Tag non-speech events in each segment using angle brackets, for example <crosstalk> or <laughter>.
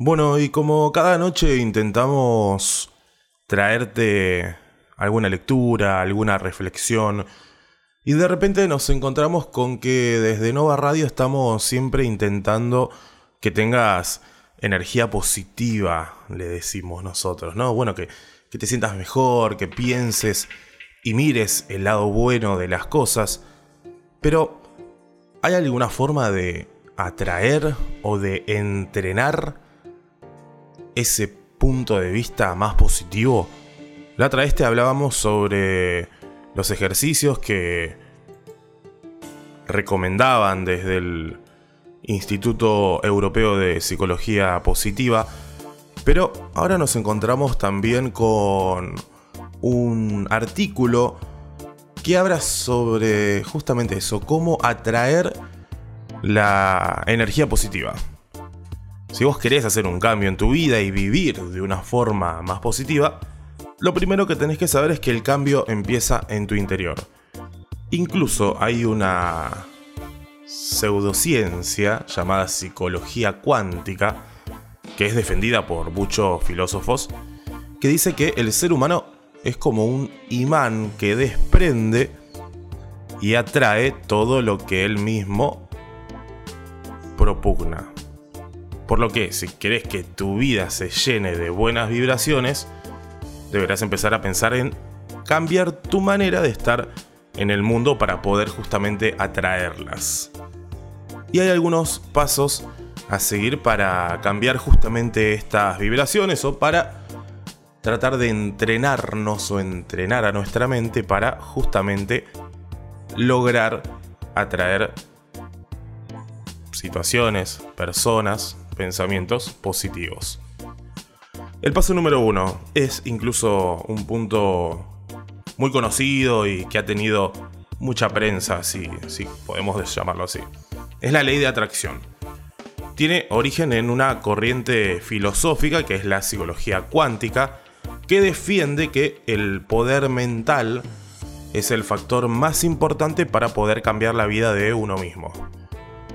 Bueno, y como cada noche intentamos traerte alguna lectura, alguna reflexión, y de repente nos encontramos con que desde Nova Radio estamos siempre intentando que tengas energía positiva, le decimos nosotros, ¿no? Bueno, que, que te sientas mejor, que pienses y mires el lado bueno de las cosas, pero ¿hay alguna forma de atraer o de entrenar ese punto de vista más positivo? La otra vez te hablábamos sobre los ejercicios que recomendaban desde el Instituto Europeo de Psicología Positiva, pero ahora nos encontramos también con un artículo que habla sobre justamente eso, cómo atraer la energía positiva. Si vos querés hacer un cambio en tu vida y vivir de una forma más positiva, lo primero que tenés que saber es que el cambio empieza en tu interior. Incluso hay una pseudociencia llamada psicología cuántica, que es defendida por muchos filósofos, que dice que el ser humano es como un imán que desprende y atrae todo lo que él mismo propugna. Por lo que, si querés que tu vida se llene de buenas vibraciones, deberás empezar a pensar en cambiar tu manera de estar en el mundo para poder justamente atraerlas. Y hay algunos pasos a seguir para cambiar justamente estas vibraciones o para tratar de entrenarnos o entrenar a nuestra mente para justamente lograr atraer situaciones, personas, pensamientos positivos. El paso número uno es incluso un punto muy conocido y que ha tenido mucha prensa, si, podemos llamarlo así. Es la ley de atracción. Tiene origen en una corriente filosófica que es la psicología cuántica, que defiende que el poder mental es el factor más importante para poder cambiar la vida de uno mismo.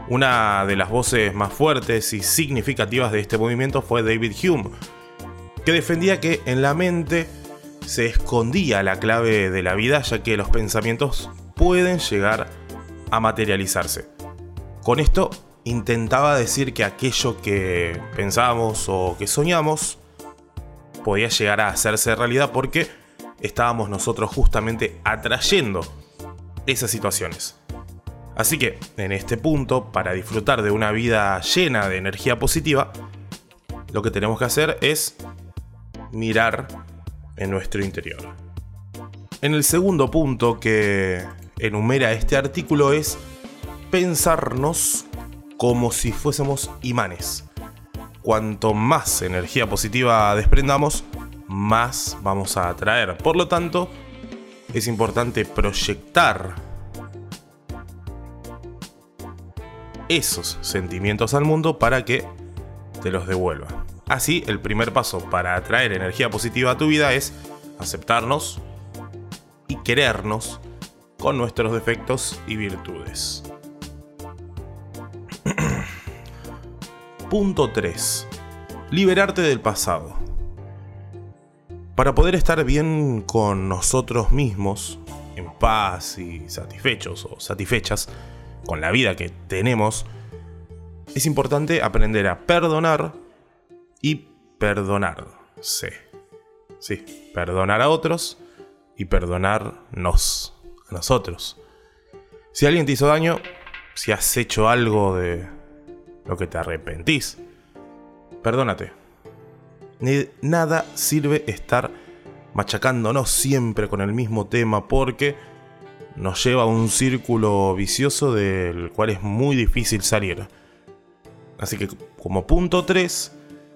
Una de las voces más fuertes y significativas de este movimiento fue David Hume, que defendía que en la mente se escondía la clave de la vida ya que los pensamientos pueden llegar a materializarse. Con esto intentaba decir que aquello que pensamos o que soñamos podía llegar a hacerse realidad porque estábamos nosotros justamente atrayendo esas situaciones. Así que, en este punto, para disfrutar de una vida llena de energía positiva, lo que tenemos que hacer es mirar en nuestro interior. En el segundo punto que enumera este artículo es pensarnos como si fuésemos imanes. Cuanto más energía positiva desprendamos, más vamos a atraer. Por lo tanto, es importante proyectar esos sentimientos al mundo para que te los devuelva. Así, el primer paso para atraer energía positiva a tu vida es aceptarnos y querernos con nuestros defectos y virtudes. <clears throat> Punto 3. Liberarte del pasado. Para poder estar bien con nosotros mismos, en paz y satisfechos o satisfechas con la vida que tenemos, es importante aprender a perdonar y perdonarse. Sí, perdonar a otros y perdonarnos a nosotros. Si alguien te hizo daño, si has hecho algo de lo que te arrepentís, perdónate. Nada sirve estar machacándonos siempre con el mismo tema porque nos lleva a un círculo vicioso del cual es muy difícil salir. Así que como punto 3,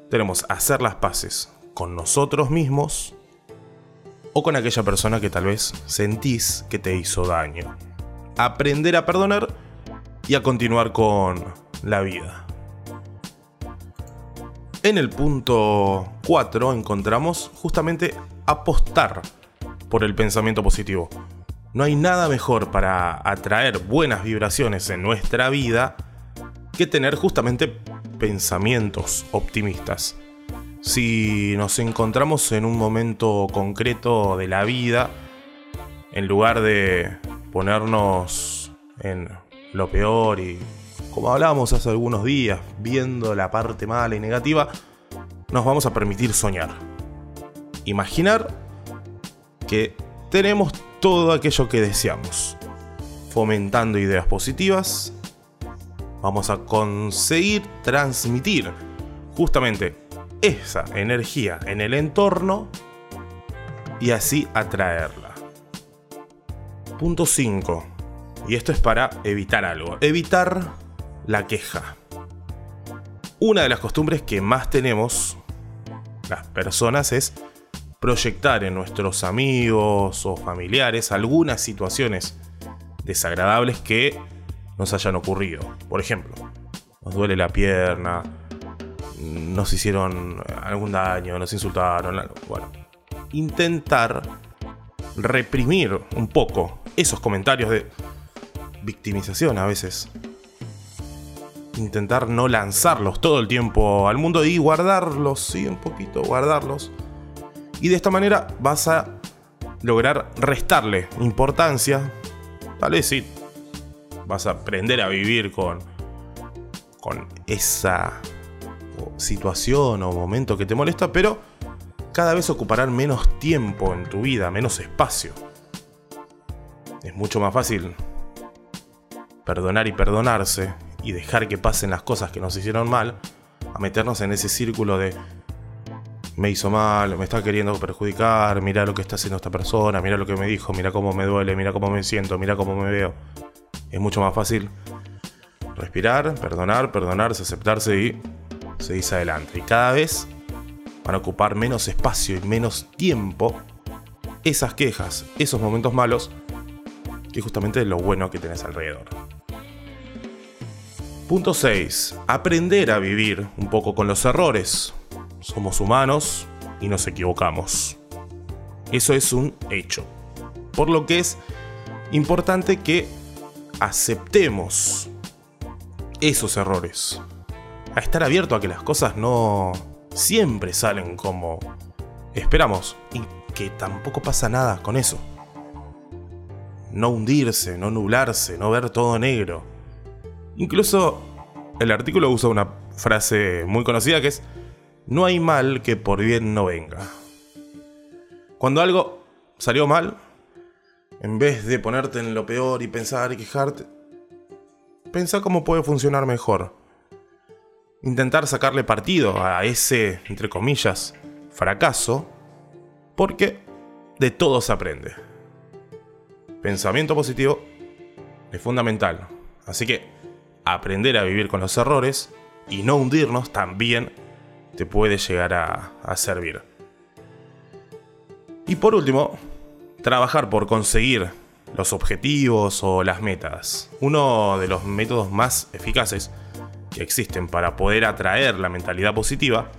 tenemos hacer las paces con nosotros mismos o con aquella persona que tal vez sentís que te hizo daño. Aprender a perdonar y a continuar con la vida. En el punto 4 encontramos justamente apostar por el pensamiento positivo. No hay nada mejor para atraer buenas vibraciones en nuestra vida que tener justamente pensamientos optimistas. Si nos encontramos en un momento concreto de la vida, en lugar de ponernos en lo peor y, como hablábamos hace algunos días, viendo la parte mala y negativa, nos vamos a permitir soñar. Imaginar que tenemos todo aquello que deseamos. Fomentando ideas positivas, vamos a conseguir transmitir justamente esa energía en el entorno y así atraerla. Punto 5. Y esto es para evitar algo. Evitar la queja. Una de las costumbres que más tenemos las personas es proyectar en nuestros amigos o familiares algunas situaciones desagradables que nos hayan ocurrido. Por ejemplo, nos duele la pierna, nos hicieron algún daño, nos insultaron. Bueno, intentar reprimir un poco esos comentarios de victimización a veces. Intentar no lanzarlos todo el tiempo al mundo y guardarlos, sí, un poquito, guardarlos y de esta manera vas a lograr restarle importancia. Tal vez sí, vas a aprender a vivir con, con esa situación o momento que te molesta, pero cada vez ocuparán menos tiempo en tu vida, menos espacio. Es mucho más fácil perdonar y perdonarse y dejar que pasen las cosas que nos hicieron mal, a meternos en ese círculo de me hizo mal, me está queriendo perjudicar, mira lo que está haciendo esta persona, mira lo que me dijo, mira cómo me duele, mira cómo me siento, mira cómo me veo. Es mucho más fácil respirar, perdonar, perdonarse, aceptarse y seguirse adelante. Y cada vez van a ocupar menos espacio y menos tiempo esas quejas, esos momentos malos, que justamente lo bueno que tenés alrededor. Punto 6. Aprender a vivir un poco con los errores. Somos humanos y nos equivocamos. Eso es un hecho. Por lo que es importante que aceptemos esos errores. A estar abierto a que las cosas no siempre salen como esperamos y que tampoco pasa nada con eso. No hundirse, no nublarse, no ver todo negro. Incluso el artículo usa una frase muy conocida que es no hay mal que por bien no venga. Cuando algo salió mal, en vez de ponerte en lo peor y pensar y quejarte, pensá cómo puede funcionar mejor. Intentar sacarle partido a ese, entre comillas, fracaso, porque de todo se aprende. Pensamiento positivo es fundamental. Así que aprender a vivir con los errores y no hundirnos también te puede llegar a, servir. Y por último, trabajar por conseguir los objetivos o las metas. Uno de los métodos más eficaces que existen para poder atraer la mentalidad positiva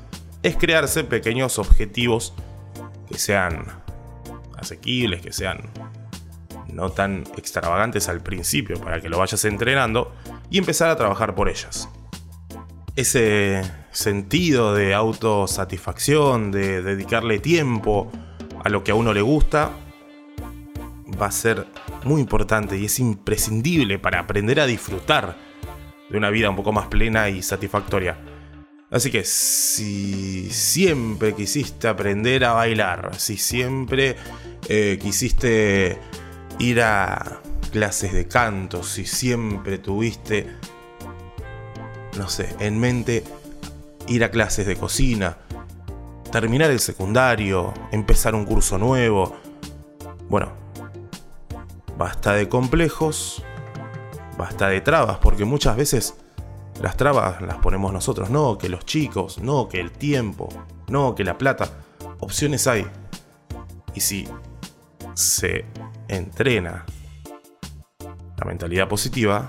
es crearse pequeños objetivos que sean asequibles, que sean no tan extravagantes al principio para que lo vayas entrenando y empezar a trabajar por ellas ese sentido de autosatisfacción, de dedicarle tiempo a lo que a uno le gusta, va a ser muy importante y es imprescindible para aprender a disfrutar de una vida un poco más plena y satisfactoria. Así que si siempre quisiste aprender a bailar, si siempre eh, quisiste ir a clases de canto, si siempre tuviste no sé, en mente ir a clases de cocina, terminar el secundario, empezar un curso nuevo. Bueno, basta de complejos, basta de trabas, porque muchas veces las trabas las ponemos nosotros, no que los chicos, no que el tiempo, no que la plata. Opciones hay. Y si se entrena la mentalidad positiva,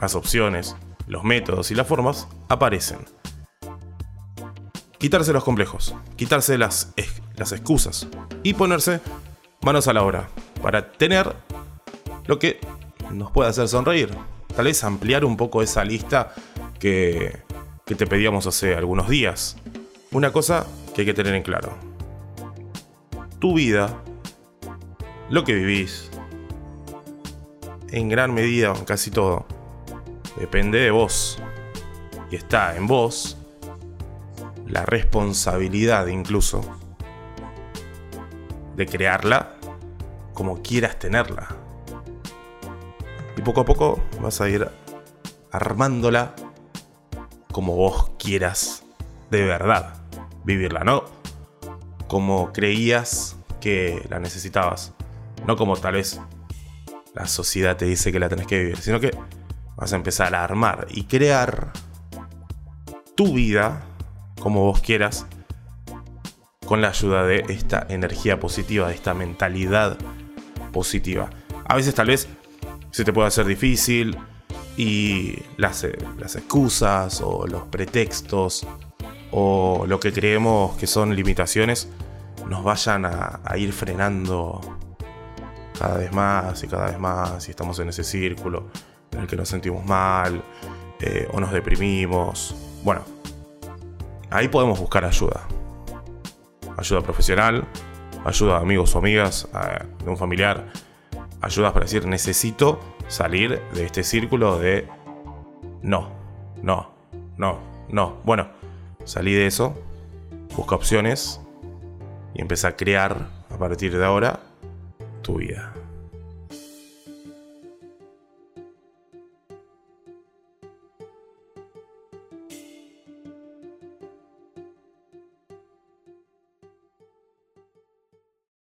las opciones los métodos y las formas aparecen. Quitarse los complejos, quitarse las, las excusas y ponerse manos a la obra para tener lo que nos puede hacer sonreír. Tal vez ampliar un poco esa lista que, que te pedíamos hace algunos días. Una cosa que hay que tener en claro. Tu vida, lo que vivís, en gran medida, casi todo, depende de vos. Y está en vos la responsabilidad incluso de crearla como quieras tenerla. Y poco a poco vas a ir armándola como vos quieras de verdad vivirla, ¿no? Como creías que la necesitabas, no como tal vez la sociedad te dice que la tenés que vivir, sino que vas a empezar a armar y crear tu vida como vos quieras con la ayuda de esta energía positiva, de esta mentalidad positiva. A veces tal vez se te puede hacer difícil y las, las excusas o los pretextos o lo que creemos que son limitaciones nos vayan a, ir frenando cada vez más y cada vez más y estamos en ese círculo en el que nos sentimos mal eh, o nos deprimimos. Bueno, ahí podemos buscar ayuda. Ayuda profesional, ayuda de amigos o amigas, de un familiar. Ayudas para decir, necesito salir de este círculo de no, no, no, no. Bueno, salí de eso, busca opciones y empieza a crear a partir de ahora tu vida.